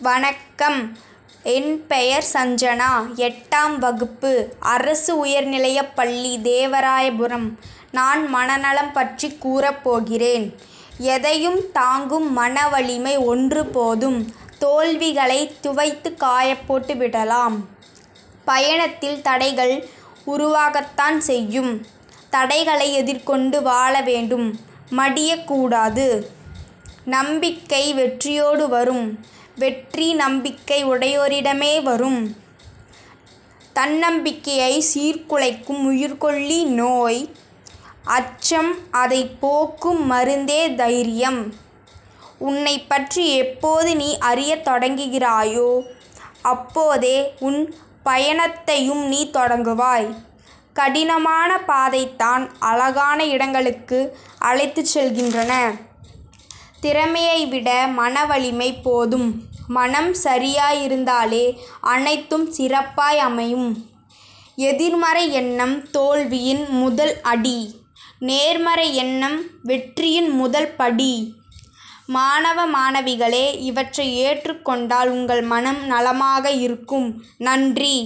வணக்கம். என் பெயர் சஞ்சனா. எட்டாம் வகுப்பு. அரசு உயர்நிலைய பள்ளி தேவராயபுரம். நான் மனநலம் பற்றி கூறப் போகிறேன். எதையும் தாங்கும் மன வலிமை ஒன்று போதும். தோல்விகளை துவைத்து காயப்போட்டு விடலாம். பயணத்தில் தடைகள் உருவாகத்தான் செய்யும். தடைகளை எதிர்கொண்டு வாழ வேண்டும். மடியக்கூடாது நம்பிக்கை வெற்றியோடு வரும். வெற்றி நம்பிக்கை உடையோரிடமே வரும். தன்னம்பிக்கையை சீர்குலைக்கும் உயிர்கொல்லி நோய். அச்சம் அதைப் போக்கும் மருந்தே தைரியம். உன்னைப் பற்றி எப்போது நீ அறியத் தொடங்குகிறாயோ அப்போதே உன் பயணத்தையும் நீ தொடங்குவாய். கடினமான பாதைத்தான் அழகான இடங்களுக்கு அழைத்துச் செல்கின்றன. திறமையை விட மன வலிமை போதும். மனம் சரியாயிருந்தாலே அனைத்தும் சிறப்பாய் அமையும். எதிர்மறை எண்ணம் தோல்வியின் முதல் அடி. நேர்மறை எண்ணம் வெற்றியின் முதல் படி. மாணவ மாணவிகளே இவற்றை ஏற்றுக்கொண்டால் உங்கள் மனம் நலமாக இருக்கும். நன்றி.